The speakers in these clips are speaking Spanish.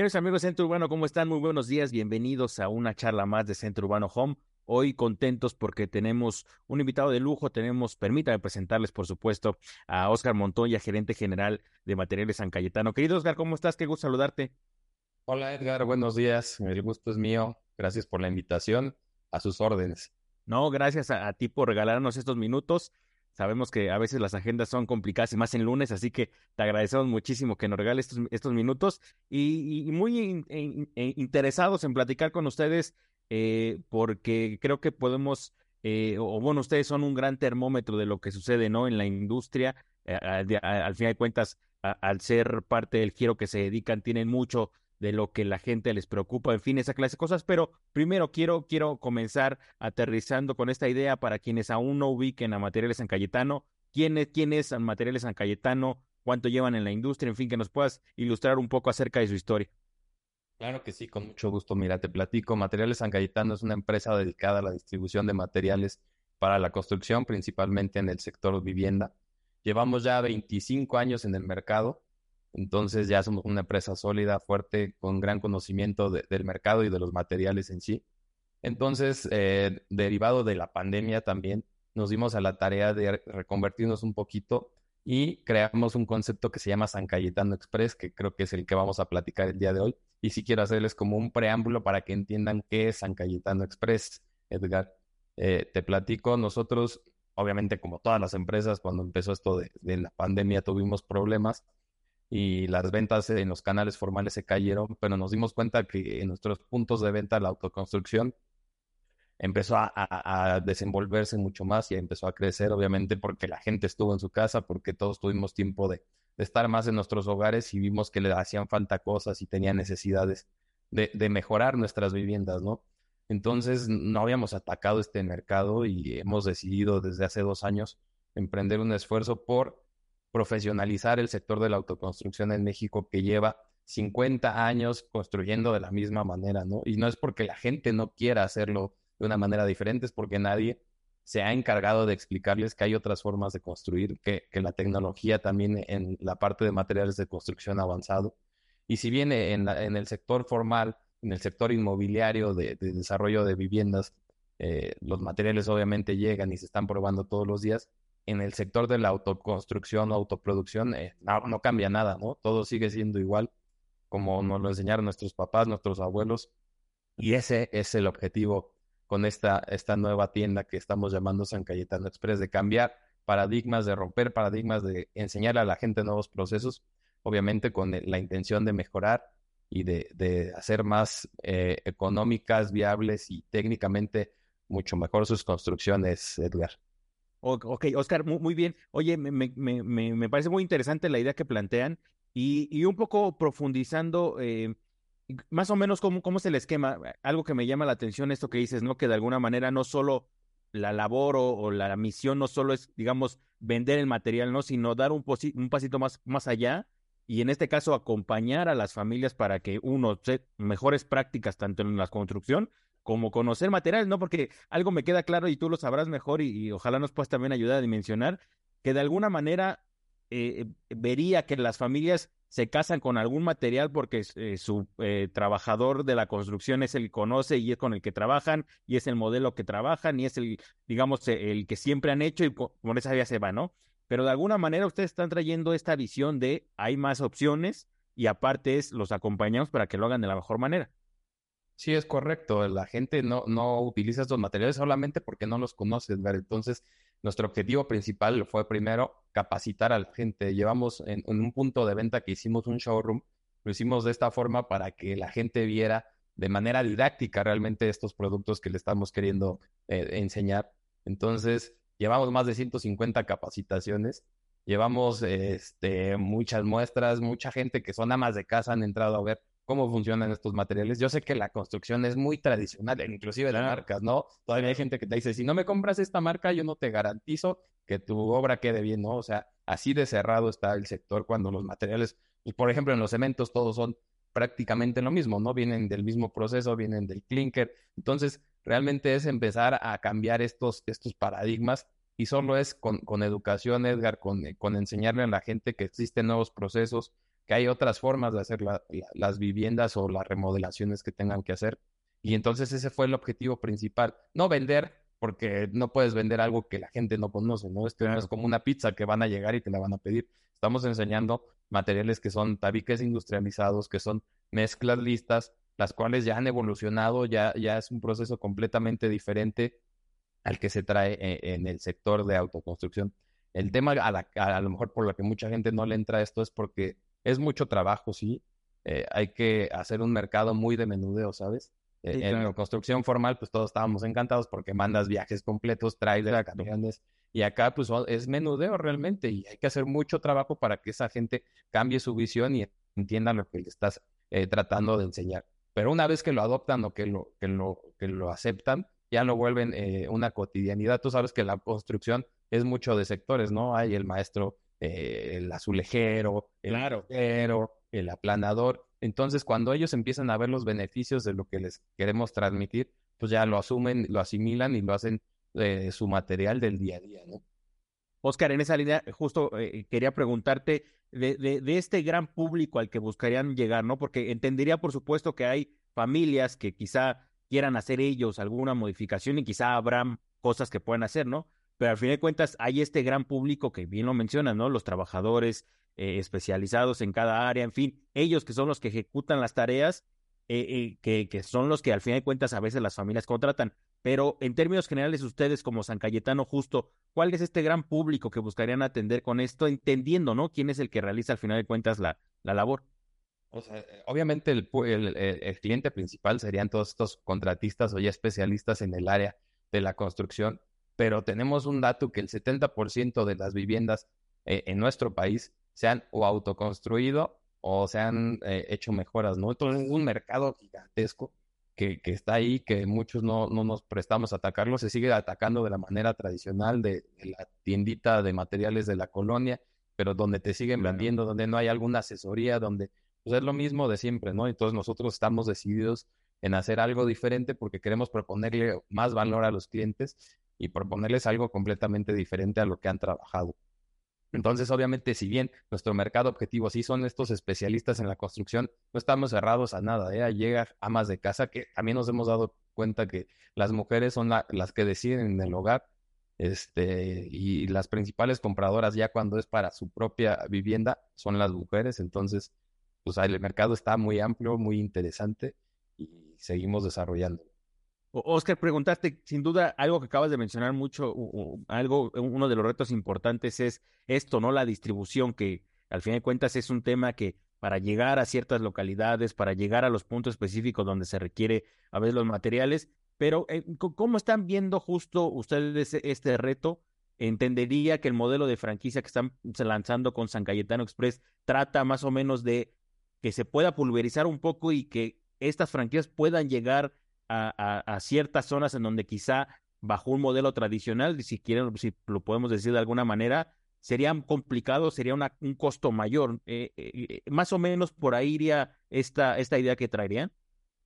Queridos amigos de Centro Urbano, ¿cómo están? Muy buenos días, bienvenidos a una charla más de Centro Urbano Home. Hoy contentos porque tenemos un invitado de lujo, tenemos, permítame presentarles, por supuesto, a Oscar Montoya, gerente general de Materiales San Cayetano. Querido Oscar, ¿cómo estás? Qué gusto saludarte. Hola Edgar, buenos días, el gusto es mío, gracias por la invitación, a sus órdenes. No, gracias a, a ti por regalarnos estos minutos. Sabemos que a veces las agendas son complicadas y más en lunes, así que te agradecemos muchísimo que nos regales estos, minutos y, muy e interesados en platicar con ustedes eh, porque creo que podemos, eh, o bueno, ustedes son un gran termómetro de lo que sucede ¿no? en la industria. Eh, al fin de cuentas, al ser parte del giro que se dedican, tienen mucho de lo que la gente les preocupa, en fin, esa clase de cosas. Pero primero quiero, quiero comenzar aterrizando con esta idea para quienes aún no ubiquen a Materiales San Cayetano. ¿Quién es, quién es Materiales San Cayetano? ¿Cuánto llevan en la industria? En fin, que nos puedas ilustrar un poco acerca de su historia. Claro que sí, con mucho gusto. Mira, te platico. Materiales San Cayetano es una empresa dedicada a la distribución de materiales para la construcción, principalmente en el sector vivienda. Llevamos ya 25 años en el mercado entonces ya somos una empresa sólida, fuerte, con gran conocimiento del mercado y de los materiales en sí. Entonces, eh, derivado de la pandemia también, nos dimos a la tarea de reconvertirnos un poquito y creamos un concepto que se llama San Cayetano Express, que creo que es el que vamos a platicar el día de hoy. Y si quiero hacerles como un preámbulo para que entiendan qué es San Cayetano Express, Edgar. Eh, te platico, nosotros, obviamente como todas las empresas, cuando empezó esto de la pandemia tuvimos problemas y las ventas en los canales formales se cayeron, pero nos dimos cuenta que en nuestros puntos de venta la autoconstrucción empezó a, desenvolverse mucho más y empezó a crecer, obviamente, porque la gente estuvo en su casa, porque todos tuvimos tiempo de, estar más en nuestros hogares y vimos que le hacían falta cosas y tenían necesidades de, de mejorar nuestras viviendas, ¿no? Entonces, no habíamos atacado este mercado y hemos decidido desde hace dos años emprender un esfuerzo por profesionalizar el sector de la autoconstrucción en México que lleva 50 años construyendo de la misma manera, ¿no? Y no es porque la gente no quiera hacerlo de una manera diferente, es porque nadie se ha encargado de explicarles que hay otras formas de construir, que, la tecnología también en la parte de materiales de construcción avanzado. Y si bien en, el sector formal, en el sector inmobiliario de, desarrollo de viviendas, eh, los materiales obviamente llegan y se están probando todos los días, en el sector de la autoconstrucción o autoproducción eh, no, cambia nada, ¿no? Todo sigue siendo igual como nos lo enseñaron nuestros papás, nuestros abuelos. Y ese es el objetivo con esta, esta nueva tienda que estamos llamando San Cayetano Express, de cambiar paradigmas, de romper paradigmas, de enseñar a la gente nuevos procesos, obviamente con la intención de mejorar y de, hacer más eh, económicas, viables y técnicamente mucho mejor sus construcciones, Edgar. Ok, Oscar, muy, bien. Oye, me, me, me, me, parece muy interesante la idea que plantean y, y un poco profundizando eh, más o menos cómo, cómo es el esquema. Algo que me llama la atención esto que dices, ¿no? Que de alguna manera no solo la labor o, la misión no solo es, digamos, vender el material, ¿no? Sino dar un, un pasito más, más allá y en este caso acompañar a las familias para que uno, se, mejores prácticas tanto en la construcción como conocer materiales, ¿no? Porque algo me queda claro y tú lo sabrás mejor y, ojalá nos puedas también ayudar a dimensionar, que de alguna manera eh, vería que las familias se casan con algún material porque eh, su eh, trabajador de la construcción es el que conoce y es con el que trabajan y es el modelo que trabajan y es el, digamos, el que siempre han hecho y por esa vía se va, ¿no? Pero de alguna manera ustedes están trayendo esta visión de hay más opciones y aparte es los acompañamos para que lo hagan de la mejor manera. Sí, es correcto. La gente no, no utiliza estos materiales solamente porque no los conoce. Entonces, nuestro objetivo principal fue primero capacitar a la gente. Llevamos en, un punto de venta que hicimos un showroom, lo hicimos de esta forma para que la gente viera de manera didáctica realmente estos productos que le estamos queriendo eh, enseñar. Entonces, llevamos más de 150 capacitaciones, llevamos este, muchas muestras, mucha gente que son amas de casa han entrado a ver cómo funcionan estos materiales. Yo sé que la construcción es muy tradicional, inclusive de marcas, ¿no? Todavía hay gente que te dice, si no me compras esta marca, yo no te garantizo que tu obra quede bien, ¿no? O sea, así de cerrado está el sector cuando los materiales, y por ejemplo, en los cementos todos son prácticamente lo mismo, ¿no? Vienen del mismo proceso, vienen del clinker. Entonces, realmente es empezar a cambiar estos, estos paradigmas y solo es con, con educación, Edgar, con, con enseñarle a la gente que existen nuevos procesos, que hay otras formas de hacer las viviendas o las remodelaciones que tengan que hacer. Y entonces ese fue el objetivo principal, no vender, porque no puedes vender algo que la gente no conoce, ¿no? Esto es como una pizza que van a llegar y te la van a pedir. Estamos enseñando materiales que son tabiques industrializados, que son mezclas listas, las cuales ya han evolucionado, ya, ya es un proceso completamente diferente al que se trae eh, en el sector de autoconstrucción. El tema a, a, lo mejor por lo que mucha gente no le entra a esto es porque es mucho trabajo, sí. Eh, hay que hacer un mercado muy de menudeo, ¿sabes? Eh, en la construcción formal, pues todos estábamos encantados porque mandas viajes completos, de camiones. Y acá, pues es menudeo realmente y hay que hacer mucho trabajo para que esa gente cambie su visión y entienda lo que le estás eh, tratando de enseñar. Pero una vez que lo adoptan o que lo, que lo, que lo aceptan, ya lo vuelven una cotidianidad. Tú sabes que la construcción es mucho de sectores, ¿no? Hay el maestro eh, el azulejero, el claro. el aplanador. Entonces, cuando ellos empiezan a ver los beneficios de lo que les queremos transmitir, pues ya lo asumen, lo asimilan y lo hacen eh, su material del día a día, ¿no? Oscar, en esa línea, justo eh, quería preguntarte de, de, de, este gran público al que buscarían llegar, ¿no? Porque entendería, por supuesto, que hay familias que quizá quieran hacer ellos alguna modificación y quizá habrán cosas que puedan hacer, ¿no? Pero al fin de cuentas hay este gran público que bien lo mencionas, ¿no? Los trabajadores eh, especializados en cada área, en fin, ellos que son los que ejecutan las tareas, eh, eh, que, que, son los que al fin de cuentas a veces las familias contratan. Pero en términos generales, ustedes como San Cayetano Justo, ¿cuál es este gran público que buscarían atender con esto, entendiendo, ¿no? ¿Quién es el que realiza al final de cuentas la, la labor? O sea, obviamente el, el, el, cliente principal serían todos estos contratistas o ya especialistas en el área de la construcción pero tenemos un dato que el 70% de las viviendas eh, en nuestro país se han o autoconstruido o se han eh, hecho mejoras, ¿no? Entonces es un mercado gigantesco que, que está ahí, que muchos no, no, nos prestamos a atacarlo, se sigue atacando de la manera tradicional de, la tiendita de materiales de la colonia, pero donde te siguen vendiendo, donde no hay alguna asesoría, donde pues es lo mismo de siempre, ¿no? Entonces nosotros estamos decididos en hacer algo diferente porque queremos proponerle más valor a los clientes y proponerles algo completamente diferente a lo que han trabajado. Entonces, obviamente, si bien nuestro mercado objetivo sí son estos especialistas en la construcción, no estamos cerrados a nada. ¿eh? Llega amas de casa que también nos hemos dado cuenta que las mujeres son las que deciden en el hogar este, y las principales compradoras ya cuando es para su propia vivienda son las mujeres. Entonces, pues el mercado está muy amplio, muy interesante y seguimos desarrollando. Oscar, preguntaste, sin duda, algo que acabas de mencionar mucho, algo, uno de los retos importantes es esto, ¿no? La distribución, que al fin de cuentas es un tema que para llegar a ciertas localidades, para llegar a los puntos específicos donde se requiere a veces los materiales, pero eh, ¿cómo están viendo justo ustedes este reto? Entendería que el modelo de franquicia que están lanzando con San Cayetano Express trata más o menos de que se pueda pulverizar un poco y que estas franquicias puedan llegar a, ciertas zonas en donde quizá bajo un modelo tradicional, si quieren, si lo podemos decir de alguna manera, sería complicado, sería un costo mayor. Eh, eh, eh, más o menos por ahí iría esta, esta idea que traerían.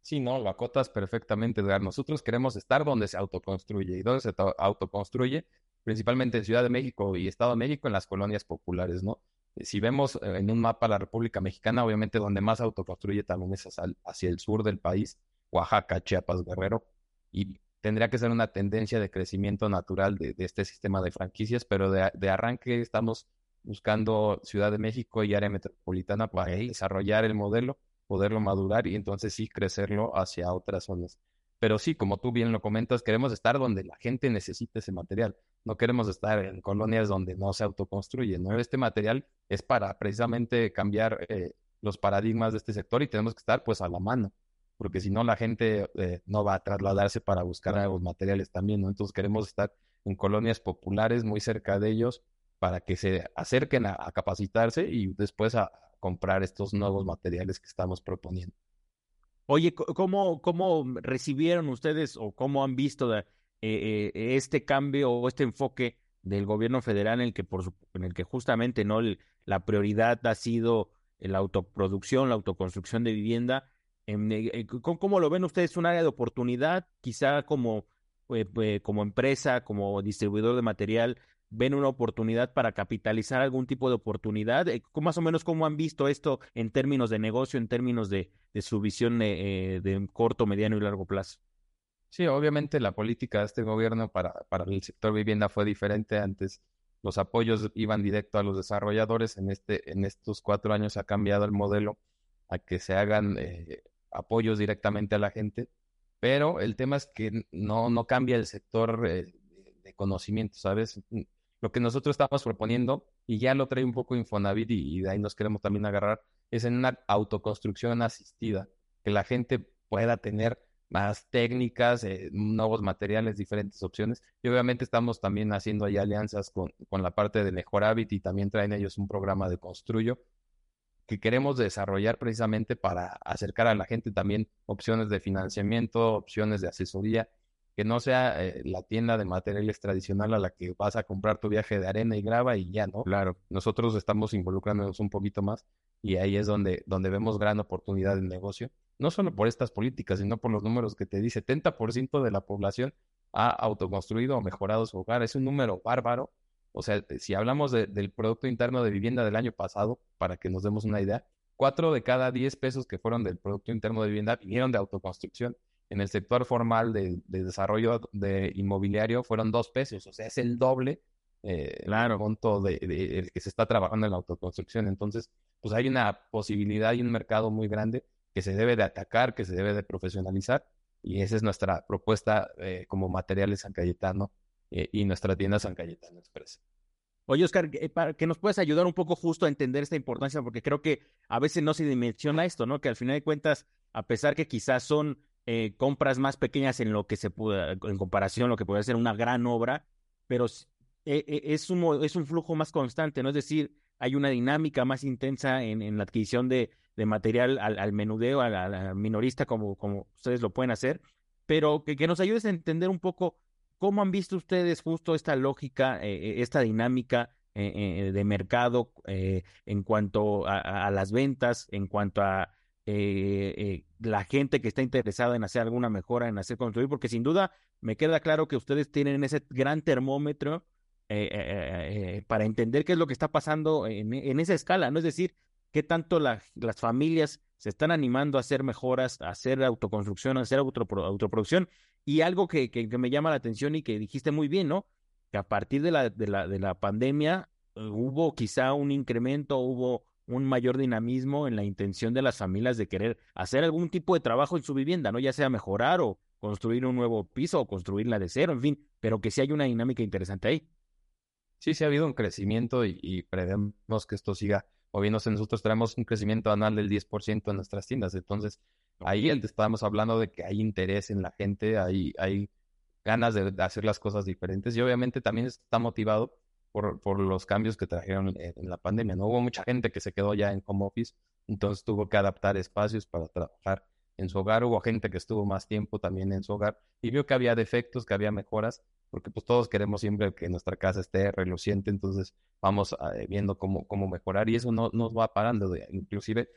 Sí, no, lo acotas perfectamente, Edgar. Nosotros queremos estar donde se autoconstruye. ¿Y donde se autoconstruye? Principalmente en Ciudad de México y Estado de México, en las colonias populares, ¿no? Si vemos en un mapa la República Mexicana, obviamente donde más autoconstruye también es hacia el sur del país. Oaxaca, Chiapas, Guerrero, y tendría que ser una tendencia de crecimiento natural de, este sistema de franquicias, pero de, arranque estamos buscando Ciudad de México y área metropolitana para desarrollar el modelo, poderlo madurar y entonces sí crecerlo hacia otras zonas. Pero sí, como tú bien lo comentas, queremos estar donde la gente necesite ese material. No queremos estar en colonias donde no se autoconstruye. ¿no? Este material es para precisamente cambiar eh, los paradigmas de este sector y tenemos que estar pues a la mano porque si no la gente eh, no va a trasladarse para buscar nuevos materiales también, ¿no? Entonces queremos estar en colonias populares muy cerca de ellos para que se acerquen a, capacitarse y después a comprar estos nuevos materiales que estamos proponiendo. Oye, ¿cómo, cómo recibieron ustedes o cómo han visto eh, eh, este cambio o este enfoque del gobierno federal en el que, por en el que justamente no la prioridad ha sido la autoproducción, la autoconstrucción de vivienda ¿Cómo lo ven ustedes? ¿Un área de oportunidad? Quizá como, eh, como empresa, como distribuidor de material, ven una oportunidad para capitalizar algún tipo de oportunidad. Eh, más o menos cómo han visto esto en términos de negocio, en términos de, de su visión eh, de corto, mediano y largo plazo. Sí, obviamente la política de este gobierno para, para el sector vivienda fue diferente. Antes los apoyos iban directo a los desarrolladores. En, este, en estos cuatro años ha cambiado el modelo a que se hagan eh, apoyos directamente a la gente. Pero el tema es que no, no cambia el sector de conocimiento, ¿sabes? Lo que nosotros estamos proponiendo, y ya lo trae un poco Infonavit y, de ahí nos queremos también agarrar, es en una autoconstrucción asistida, que la gente pueda tener más técnicas, eh, nuevos materiales, diferentes opciones. Y obviamente estamos también haciendo ahí alianzas con, con la parte de Mejoravit y también traen ellos un programa de Construyo que queremos desarrollar precisamente para acercar a la gente también opciones de financiamiento, opciones de asesoría que no sea eh, la tienda de materiales tradicional a la que vas a comprar tu viaje de arena y grava y ya, ¿no? Claro, nosotros estamos involucrándonos un poquito más y ahí es donde, donde vemos gran oportunidad de negocio, no solo por estas políticas, sino por los números que te di, 70% de la población ha autoconstruido o mejorado su hogar, es un número bárbaro. O sea, si hablamos del Producto Interno de Vivienda del año pasado, para que nos demos una idea, cuatro de cada diez pesos que fueron del Producto Interno de Vivienda vinieron de autoconstrucción en el sector formal de, desarrollo de inmobiliario fueron dos pesos, o sea, es el doble eh, claro. monto de, el que se está trabajando en la autoconstrucción. Entonces, pues hay una posibilidad y un mercado muy grande que se debe de atacar, que se debe de profesionalizar, y esa es nuestra propuesta eh, como Materiales San Cayetano eh, y nuestra tienda San Cayetano Express. Oye, Oscar, eh, que nos puedas ayudar un poco justo a entender esta importancia, porque creo que a veces no se dimensiona esto, ¿no? Que al final de cuentas, a pesar que quizás son eh, compras más pequeñas en lo que se pueda, en comparación a lo que puede ser una gran obra, pero es, un, es un flujo más constante, ¿no? Es decir, hay una dinámica más intensa en, la adquisición de, material al, al menudeo, al, minorista, como, como ustedes lo pueden hacer, pero que, que, nos ayudes a entender un poco cómo han visto ustedes justo esta lógica, esta dinámica de mercado en cuanto a, las ventas, en cuanto a eh, eh, la gente que está interesada en hacer alguna mejora, en hacer construir, porque sin duda me queda claro que ustedes tienen ese gran termómetro eh, para entender qué es lo que está pasando en, esa escala, ¿no? Es decir, qué tanto las familias se están animando a hacer mejoras, a hacer autoconstrucción, a hacer autoproducción, y algo que, que, me llama la atención y que dijiste muy bien, ¿no? Que a partir de la, de la, de la pandemia hubo quizá un incremento, hubo un mayor dinamismo en la intención de las familias de querer hacer algún tipo de trabajo en su vivienda, ¿no? Ya sea mejorar o construir un nuevo piso o construirla de cero, en fin, pero que sí hay una dinámica interesante ahí. Sí, sí ha habido un crecimiento y, y que esto siga moviéndose. Nosotros tenemos un crecimiento anual del 10% en nuestras tiendas, entonces ahí estamos hablando de que hay interés en la gente, hay, hay ganas de hacer las cosas diferentes y obviamente también está motivado por, por los cambios que trajeron en, la pandemia. No hubo mucha gente que se quedó ya en home office, entonces tuvo que adaptar espacios para trabajar en su hogar. Hubo gente que estuvo más tiempo también en su hogar y vio que había defectos, que había mejoras, porque pues todos queremos siempre que nuestra casa esté reluciente, entonces vamos eh, viendo cómo, cómo mejorar y eso no nos va parando. De, inclusive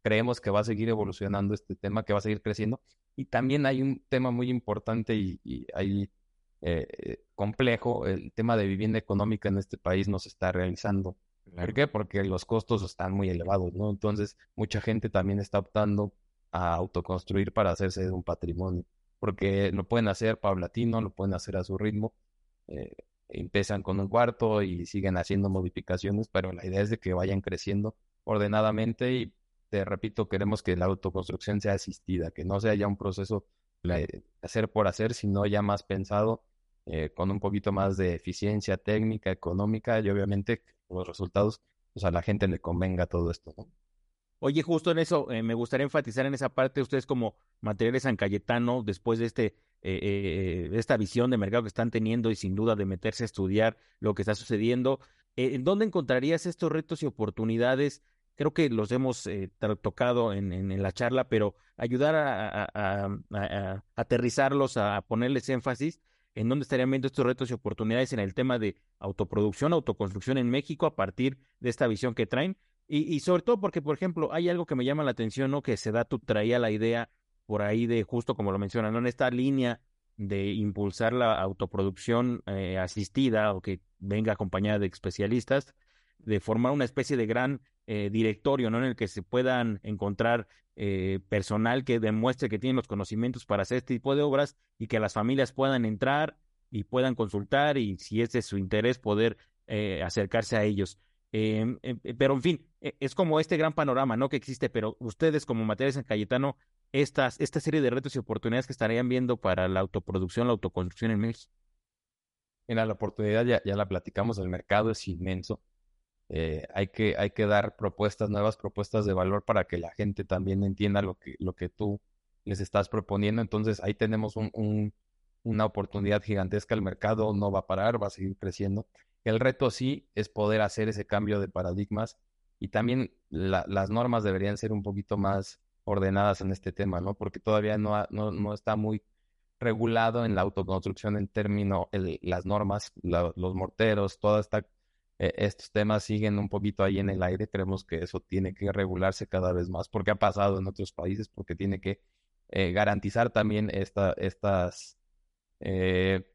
creemos que va a seguir evolucionando este tema, que va a seguir creciendo. Y también hay un tema muy importante y, y hay eh, complejo, el tema de vivienda económica en este país no se está realizando. ¿Por qué? Porque los costos están muy elevados, ¿no? Entonces, mucha gente también está optando a autoconstruir para hacerse de un patrimonio, porque lo pueden hacer paulatino, lo pueden hacer a su ritmo. Eh, empiezan con un cuarto y siguen haciendo modificaciones, pero la idea es de que vayan creciendo ordenadamente y te repito, queremos que la autoconstrucción sea asistida, que no sea ya un proceso de hacer por hacer, sino ya más pensado eh, con un poquito más de eficiencia técnica, económica y obviamente los resultados, pues a la gente le convenga todo esto, Oye, justo en eso, eh, me gustaría enfatizar en esa parte, ustedes como Materiales San Cayetano, después de este, eh, esta visión de mercado que están teniendo y sin duda de meterse a estudiar lo que está sucediendo, ¿en dónde encontrarías estos retos y oportunidades? Creo que los hemos tocado en, en, la charla, pero ayudar a, a aterrizarlos, a ponerles énfasis en dónde estarían viendo estos retos y oportunidades en el tema de autoproducción, autoconstrucción en México a partir de esta visión que traen. Y, y sobre todo porque, por ejemplo, hay algo que me llama la atención, ¿no? Que Sedatu traía la idea por ahí de, justo como lo mencionan, ¿no? En esta línea de impulsar la autoproducción eh, asistida o que venga acompañada de especialistas, de formar una especie de gran eh, directorio, ¿no? En el que se puedan encontrar eh, personal que demuestre que tiene los conocimientos para hacer este tipo de obras y que las familias puedan entrar y puedan consultar y si es de su interés poder acercarse a ellos. Em, em, pero en fin, e, es como este gran panorama, ¿no? Que existe, pero ustedes como Materiales en Cayetano estas, esta serie de retos y oportunidades que estarían viendo para la autoproducción, la autoconstrucción en México? Mira, la oportunidad ya, ya la platicamos, el mercado es inmenso. Eh, hay, que, hay que dar propuestas, nuevas propuestas de valor para que la gente también entienda lo que, lo que tú les estás proponiendo. Entonces ahí tenemos un, un, una oportunidad gigantesca. El mercado no va a parar, va a seguir creciendo. El reto sí es poder hacer ese cambio de paradigmas y también las normas deberían ser un poquito más ordenadas en este tema, ¿no? Porque todavía no, no, está muy regulado en la autoconstrucción en términos, las normas, los morteros, todos eh, estos temas siguen un poquito ahí en el aire. Creemos que eso tiene que regularse cada vez más, porque ha pasado en otros países, porque tiene que eh, garantizar también esta, estas eh,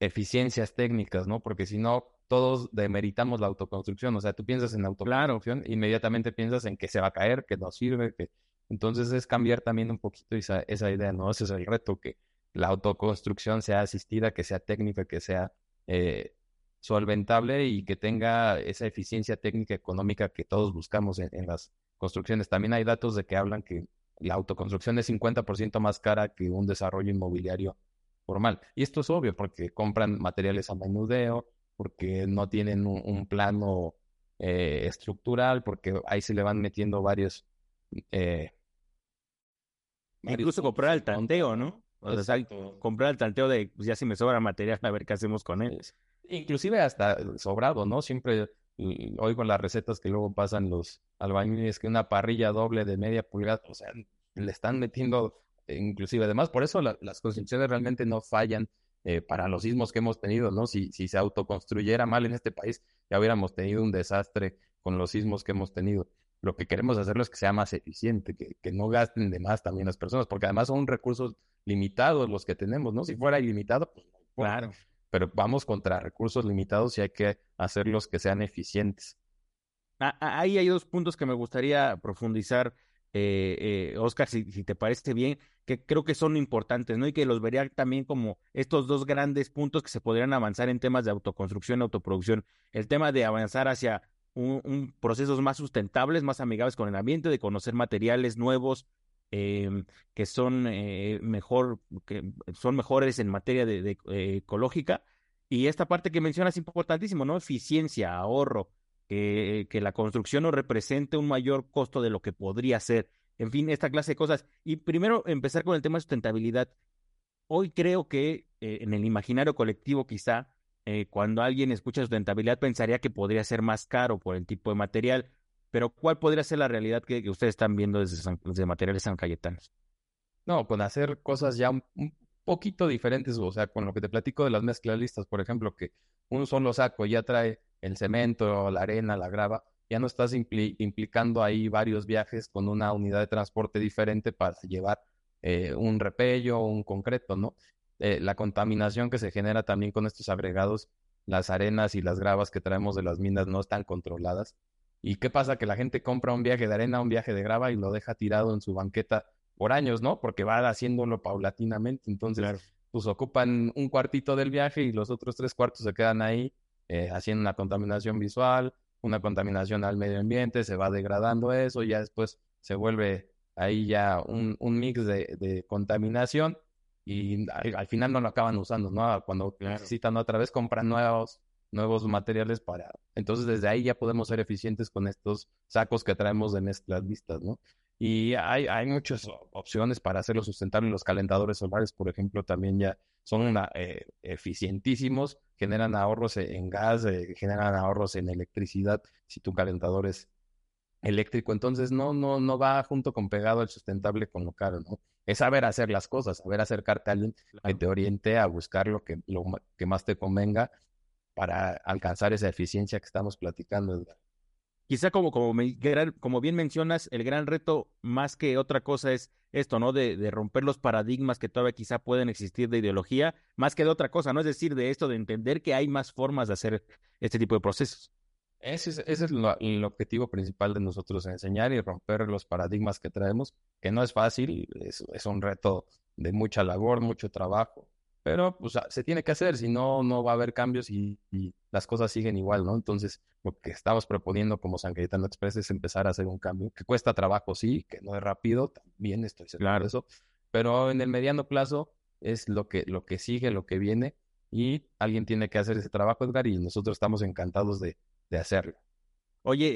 eficiencias técnicas, ¿no? Porque si no, todos demeritamos la autoconstrucción. O sea, tú piensas en autoconstrucción, inmediatamente piensas en que se va a caer, que no sirve, que... Entonces es cambiar también un poquito esa, esa idea, ¿no? Ese es el reto, que la autoconstrucción sea asistida, que sea técnica, que sea eh, solventable y que tenga esa eficiencia técnica económica que todos buscamos en, en las construcciones. También hay datos de que hablan que la autoconstrucción es 50% más cara que un desarrollo inmobiliario formal. Y esto es obvio porque compran materiales a menudeo, porque no tienen un, plano eh, estructural, porque ahí se le van metiendo varios... Eh, Incluso comprar el tanteo, ¿no? O sea, comprar el tanteo de, pues ya si me sobra material, a ver qué hacemos con él. Inclusive hasta sobrado, ¿no? Siempre oigo las recetas que luego pasan los albañiles que una parrilla doble de media pulgada, o sea, le están metiendo inclusive además, por eso las construcciones realmente no fallan eh, para los sismos que hemos tenido, ¿no? Si, si se autoconstruyera mal en este país, ya hubiéramos tenido un desastre con los sismos que hemos tenido. Lo que queremos hacerlo es que sea más eficiente, que, que no gasten de más también las personas, porque además son recursos limitados los que tenemos, ¿no? Si fuera ilimitado, pues claro. Pero vamos contra recursos limitados y hay que hacerlos que sean eficientes. Ah, ah, ahí hay dos puntos que me gustaría profundizar eh, eh, Oscar, si, te parece bien, que creo que son importantes, ¿no? Y que los vería también como estos dos grandes puntos que se podrían avanzar en temas de autoconstrucción, autoproducción. El tema de avanzar hacia un, procesos más sustentables, más amigables con el ambiente, de conocer materiales nuevos em, que son eh, mejor, que son mejores en materia de, eh, ecológica. Y esta parte que mencionas es importantísimo, ¿no? Eficiencia, ahorro, que, la construcción no represente un mayor costo de lo que podría ser. En fin, esta clase de cosas. Y primero empezar con el tema de sustentabilidad. Hoy creo que eh, en el imaginario colectivo quizá, eh, cuando alguien escucha sustentabilidad pensaría que podría ser más caro por el tipo de material, pero ¿cuál podría ser la realidad que, ustedes están viendo desde, desde Materiales San Cayetano? No, con hacer cosas ya un, poquito diferentes, o sea, con lo que te platico de las mezclas listas, por ejemplo, que un solo saco ya trae el cemento, la arena, la grava, ya no estás implicando ahí varios viajes con una unidad de transporte diferente para llevar eh, un repello o un concreto, ¿no? Eh, la contaminación que se genera también con estos agregados, las arenas y las gravas que traemos de las minas no están controladas. ¿Y qué pasa? Que la gente compra un viaje de arena, un viaje de grava y lo deja tirado en su banqueta por años, ¿no? Porque va haciéndolo paulatinamente. Entonces, pues ocupan un cuartito del viaje y los otros tres cuartos se quedan ahí eh, haciendo una contaminación visual, una contaminación al medio ambiente, se va degradando eso, ya después se vuelve ahí ya un, mix de, contaminación y al, final no lo acaban usando, ¿no? Cuando necesitan otra vez compran nuevos, nuevos materiales para... Entonces desde ahí ya podemos ser eficientes con estos sacos que traemos de mezclas vistas, ¿no? Y hay, hay muchas opciones para hacerlo sustentable. Los calentadores solares, por ejemplo, también ya son eh, eficientísimos, generan ahorros en gas, eh, generan ahorros en electricidad si tu calentador es eléctrico. Entonces, no, no, no va junto con pegado el sustentable con lo caro, ¿no? Es saber hacer las cosas, saber acercarte a alguien que te oriente a buscar lo que, lo que más te convenga para alcanzar esa eficiencia que estamos platicando. Quizá como, como, como bien mencionas, el gran reto más que otra cosa es esto, ¿no? De, de, romper los paradigmas que todavía quizá pueden existir de ideología, más que de otra cosa, ¿no? Es decir, de esto, de entender que hay más formas de hacer este tipo de procesos. Ese es, ese es el objetivo principal de nosotros, enseñar y romper los paradigmas que traemos, que no es fácil, es un reto de mucha labor, mucho trabajo, pero pues, se tiene que hacer, si no, no va a haber cambios y, las cosas siguen igual, ¿no? Entonces, lo que estamos proponiendo como San Cayetano Express es empezar a hacer un cambio, que cuesta trabajo, sí, que no es rápido, también estoy seguro de eso, pero en el mediano plazo es lo que, lo que sigue, lo que viene, y alguien tiene que hacer ese trabajo, Edgar, y nosotros estamos encantados de, de hacerlo. Oye,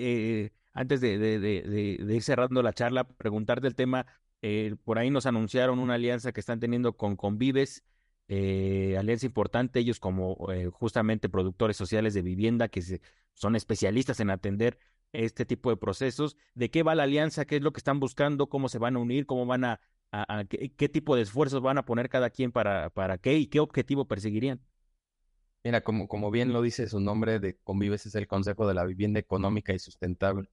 eh, antes de, de, de, ir cerrando la charla, preguntarte el tema, eh, por ahí nos anunciaron una alianza que están teniendo con Convives, eh, alianza importante, ellos como eh, justamente productores sociales de vivienda que son especialistas en atender este tipo de procesos. ¿De qué va la alianza? ¿Qué es lo que están buscando? ¿Cómo se van a unir? ¿Cómo van a, a, qué, tipo de esfuerzos van a poner cada quien para, para qué y qué objetivo perseguirían? Mira, como, como bien lo dice su nombre de Convives, es el Consejo de la Vivienda Económica y Sustentable.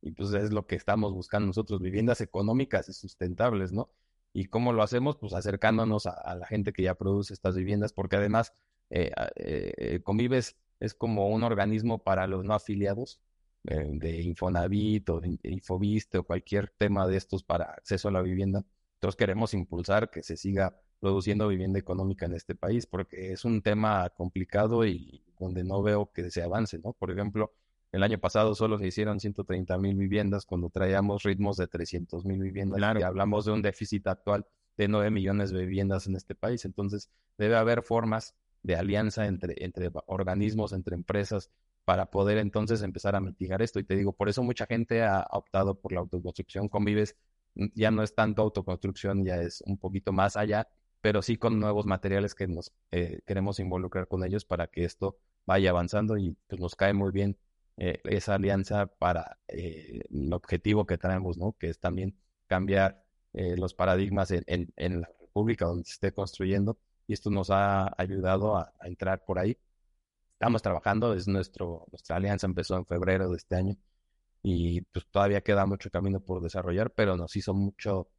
Y pues es lo que estamos buscando nosotros, viviendas económicas y sustentables, ¿no? ¿Y cómo lo hacemos? Pues acercándonos a, la gente que ya produce estas viviendas, porque además eh, eh, Convives es como un organismo para los no afiliados eh, de Infonavit o de Infoviste o cualquier tema de estos para acceso a la vivienda. Entonces queremos impulsar que se siga produciendo vivienda económica en este país, porque es un tema complicado y donde no veo que se avance, ¿no? Por ejemplo, el año pasado solo se hicieron 130 mil viviendas cuando traíamos ritmos de 300 mil viviendas. Y hablamos de un déficit actual de 9 millones de viviendas en este país. Entonces, debe haber formas de alianza entre, entre organismos, entre empresas, para poder entonces empezar a mitigar esto. Y te digo, por eso mucha gente ha optado por la autoconstrucción. Convives mm, ya no es tanto autoconstrucción, ya es un poquito más allá, pero sí con nuevos materiales que nos eh, queremos involucrar con ellos para que esto vaya avanzando y pues nos cae muy bien eh, esa alianza para eh, el objetivo que traemos, ¿no? Que es también cambiar eh, los paradigmas en, en, la República donde se esté construyendo y esto nos ha ayudado a, entrar por ahí. Estamos trabajando, es nuestro, nuestra alianza empezó en febrero de este año y pues todavía queda mucho camino por desarrollar, pero nos hizo mucho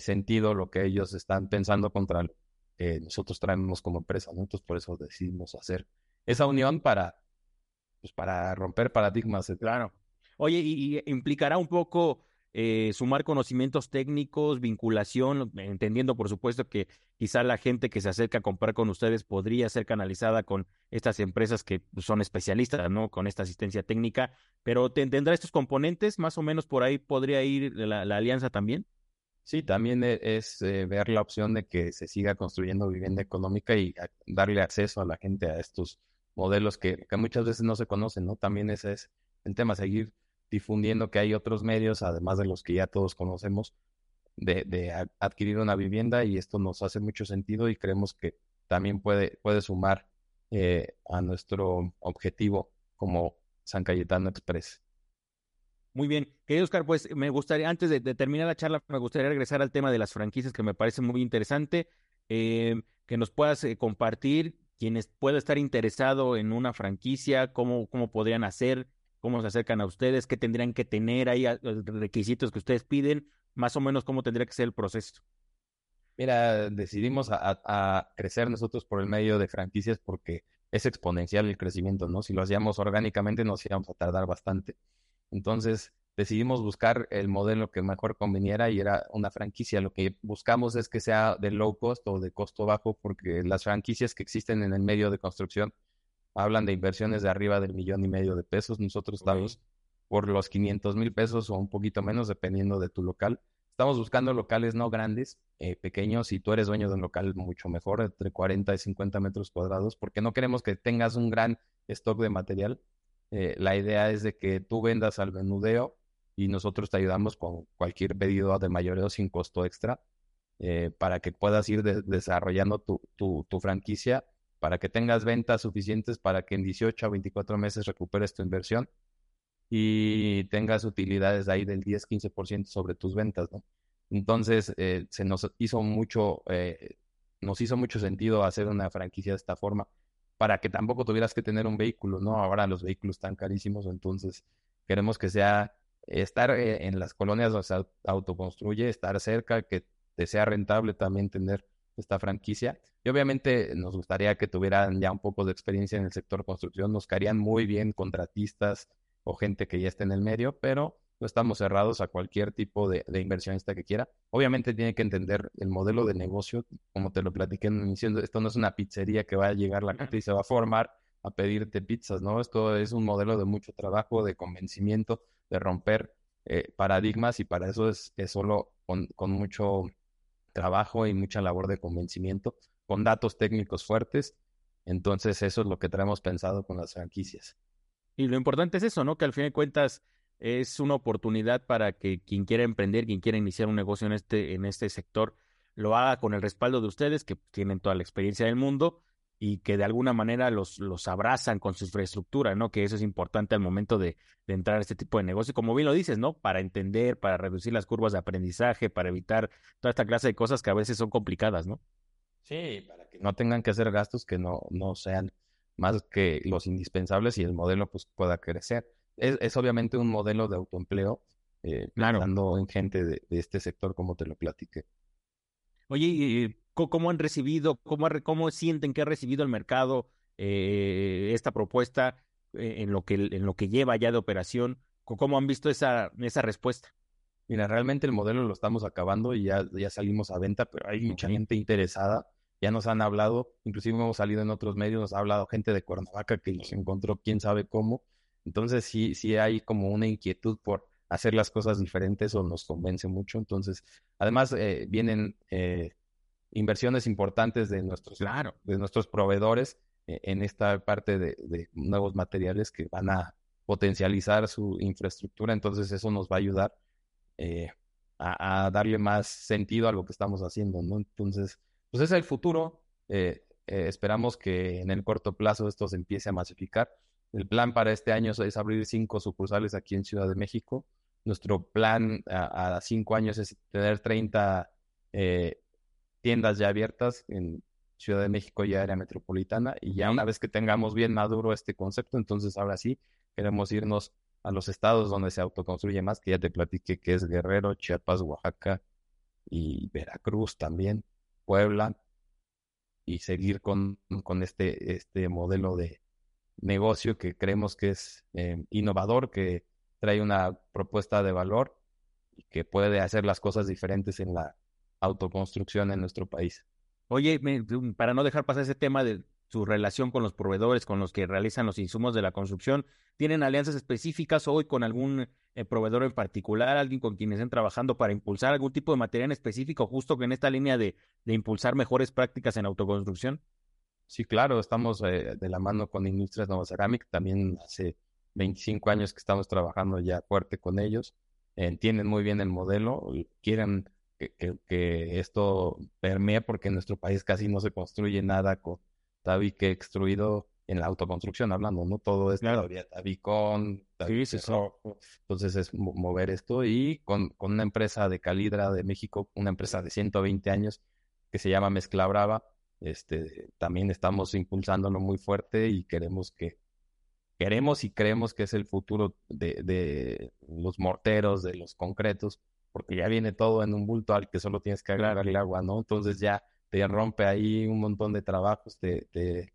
sentido lo que ellos están pensando contra lo que nosotros traemos como empresa, ¿no? Entonces por eso decidimos hacer esa unión para pues para romper paradigmas. Claro. Oye, y, implicará un poco eh, sumar conocimientos técnicos, vinculación, entendiendo por supuesto que quizá la gente que se acerca a comprar con ustedes podría ser canalizada con estas empresas que son especialistas, ¿no? Con esta asistencia técnica, pero ¿tendrá estos componentes? Más o menos por ahí podría ir la, alianza también. Sí, también e, es eh, ver la opción de que se siga construyendo vivienda económica y darle acceso a la gente a estos modelos que, muchas veces no se conocen, ¿no? También ese es el tema, seguir difundiendo que hay otros medios, además de los que ya todos conocemos, de, adquirir una vivienda y esto nos hace mucho sentido y creemos que también puede, puede sumar eh, a nuestro objetivo como San Cayetano Express. Muy bien, querido Oscar, pues me gustaría, antes de, terminar la charla, me gustaría regresar al tema de las franquicias que me parece muy interesante, eh, que nos puedas eh, compartir quienes pueda estar interesado en una franquicia, cómo, cómo podrían hacer, cómo se acercan a ustedes, qué tendrían que tener ahí, requisitos que ustedes piden, más o menos cómo tendría que ser el proceso. Mira, decidimos a, crecer nosotros por el medio de franquicias porque es exponencial el crecimiento, ¿no? Si lo hacíamos orgánicamente nos íbamos a tardar bastante. Entonces, decidimos buscar el modelo que mejor conveniera y era una franquicia. Lo que buscamos es que sea de low cost o de costo bajo, porque las franquicias que existen en el medio de construcción hablan de inversiones de arriba del millón y medio de pesos. Nosotros estamos por los 500 mil pesos o un poquito menos, dependiendo de tu local. Estamos buscando locales no grandes, eh, pequeños. Si tú eres dueño de un local, mucho mejor, entre 40 y 50 metros cuadrados, porque no queremos que tengas un gran stock de material. Eh, la idea es de que tú vendas al menudeo y nosotros te ayudamos con cualquier pedido de mayoreo sin costo extra eh, para que puedas ir desarrollando tu, tu, franquicia, para que tengas ventas suficientes para que en 18 a 24 meses recuperes tu inversión y tengas utilidades ahí del 10-15% sobre tus ventas, ¿no? Entonces, eh, se nos hizo mucho, eh, nos hizo mucho sentido hacer una franquicia de esta forma para que tampoco tuvieras que tener un vehículo, ¿no? Ahora los vehículos están carísimos, entonces Queremos que sea estar eh, en las colonias donde se autoconstruye, estar cerca, que te sea rentable también tener esta franquicia. Y obviamente nos gustaría que tuvieran ya un poco de experiencia en el sector construcción. Nos caerían muy bien contratistas o gente que ya esté en el medio, pero no estamos cerrados a cualquier tipo de, inversionista que quiera. Obviamente tiene que entender el modelo de negocio, como te lo platiqué en inicio, esto no es una pizzería que va a llegar la gente y se va a formar a pedirte pizzas, ¿no? Esto es un modelo de mucho trabajo, de convencimiento, de romper eh, paradigmas y para eso es, solo con, mucho trabajo y mucha labor de convencimiento, con datos técnicos fuertes. Entonces eso es lo que traemos pensado con las franquicias. Y lo importante es eso, ¿no? Que al fin de cuentas es una oportunidad para que quien quiera emprender, quien quiera iniciar un negocio en este, en este sector, lo haga con el respaldo de ustedes, que tienen toda la experiencia del mundo y que de alguna manera los, los abrazan con su infraestructura, ¿no? Que eso es importante al momento de, de entrar a este tipo de negocio. Como bien lo dices, ¿no? Para entender, para reducir las curvas de aprendizaje, para evitar toda esta clase de cosas que a veces son complicadas, ¿no? Sí, para que no tengan que hacer gastos que no, no sean más que los indispensables y el modelo pues pueda crecer es, obviamente un modelo de autoempleo, eh, pensando en gente de, este sector, como te lo platiqué. Oye, ¿cómo han recibido, cómo, cómo sienten que ha recibido el mercado eh, esta propuesta eh, en, lo que, en lo que lleva ya de operación? ¿Cómo han visto esa, esa respuesta? Mira, realmente el modelo lo estamos acabando y ya, ya salimos a venta, pero hay mucha gente interesada. Ya nos han hablado, inclusive hemos salido en otros medios, nos ha hablado gente de Cuernavaca que nos encontró quién sabe cómo entonces sí, sí hay como una inquietud por hacer las cosas diferentes o nos convence mucho. Entonces, además eh, vienen eh, inversiones importantes de nuestros, claro. de nuestros proveedores eh, en esta parte de, nuevos materiales que van a potencializar su infraestructura. Entonces eso nos va a ayudar a, darle más sentido a lo que estamos haciendo, ¿no? Entonces, pues es el futuro. esperamos que en el corto plazo esto se empiece a masificar el plan para este año es abrir cinco sucursales aquí en Ciudad de México. Nuestro plan a, cinco años es tener 30 eh, tiendas ya abiertas en Ciudad de México y área metropolitana. Y ya una vez que tengamos bien maduro este concepto, entonces ahora sí queremos irnos a los estados donde se autoconstruye más, que ya te platiqué que es Guerrero, Chiapas, Oaxaca y Veracruz también, Puebla, y seguir con, con este, este modelo de, negocio que creemos que es eh, innovador, que trae una propuesta de valor y que puede hacer las cosas diferentes en la autoconstrucción en nuestro país. Oye, para no dejar pasar ese tema de su relación con los proveedores con los que realizan los insumos de la construcción, ¿tienen alianzas específicas hoy con algún eh, proveedor en particular, alguien con quienes estén trabajando para impulsar algún tipo de material específico, justo que en esta línea de, de impulsar mejores prácticas en autoconstrucción? Sí, claro, estamos eh, de la mano con Industrias Nova Ceramic, también hace 25 años que estamos trabajando ya fuerte con ellos, entienden muy bien el modelo, quieren que, esto permee porque en nuestro país casi no se construye nada con tabique extruido en la autoconstrucción hablando, ¿no? Todo es claro. tabicón, entonces es mover esto y con, con una empresa de Calidra de México, una empresa de 120 años que se llama Mezcla Brava, este, también estamos impulsándolo muy fuerte y queremos que, queremos y creemos que es el futuro de, de los morteros, de los concretos, porque ya viene todo en un bulto al que solo tienes que agregar el agua, ¿no? Entonces ya te rompe ahí un montón de trabajos, te, te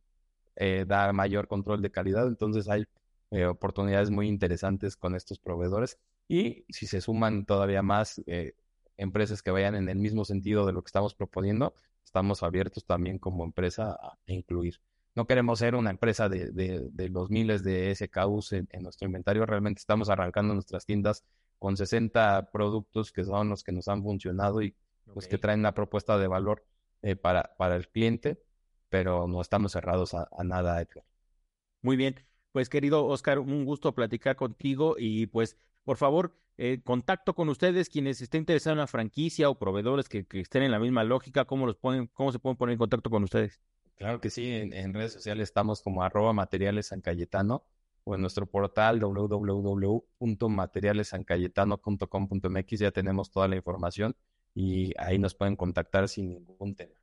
eh, da mayor control de calidad, entonces hay eh, oportunidades muy interesantes con estos proveedores y si se suman todavía más eh, empresas que vayan en el mismo sentido de lo que estamos proponiendo, estamos abiertos también como empresa a incluir. No queremos ser una empresa de, de, los miles de SKUs en, nuestro inventario, realmente estamos arrancando nuestras tiendas con 60 productos que son los que nos han funcionado y los pues, que traen una propuesta de valor eh, para, para el cliente, pero no estamos cerrados a, a nada, Edgar. Muy bien, pues querido Oscar, un gusto platicar contigo y pues por favor, eh, contacto con ustedes, quienes estén interesados en la franquicia o proveedores que, estén en la misma lógica, ¿cómo, los ponen, ¿cómo se pueden poner en contacto con ustedes? Claro que sí, en, redes sociales estamos como arroba materiales San Cayetano o en nuestro portal www.materialesancayetano.com.mx ya tenemos toda la información y ahí nos pueden contactar sin ningún tema.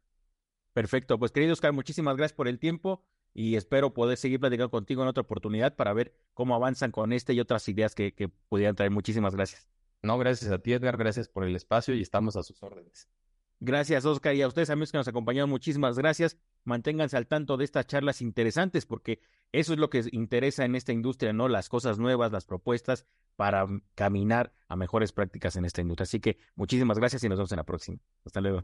Perfecto, pues querido Oscar, muchísimas gracias por el tiempo y espero poder seguir platicando contigo en otra oportunidad para ver cómo avanzan con este y otras ideas que, que pudieran traer. Muchísimas gracias. No, gracias a ti, Edgar, gracias por el espacio y estamos a sus órdenes. Gracias, Oscar, y a ustedes, amigos que nos acompañaron, muchísimas gracias. Manténganse al tanto de estas charlas interesantes, porque eso es lo que interesa en esta industria, ¿no? Las cosas nuevas, las propuestas para caminar a mejores prácticas en esta industria. Así que muchísimas gracias y nos vemos en la próxima. Hasta luego.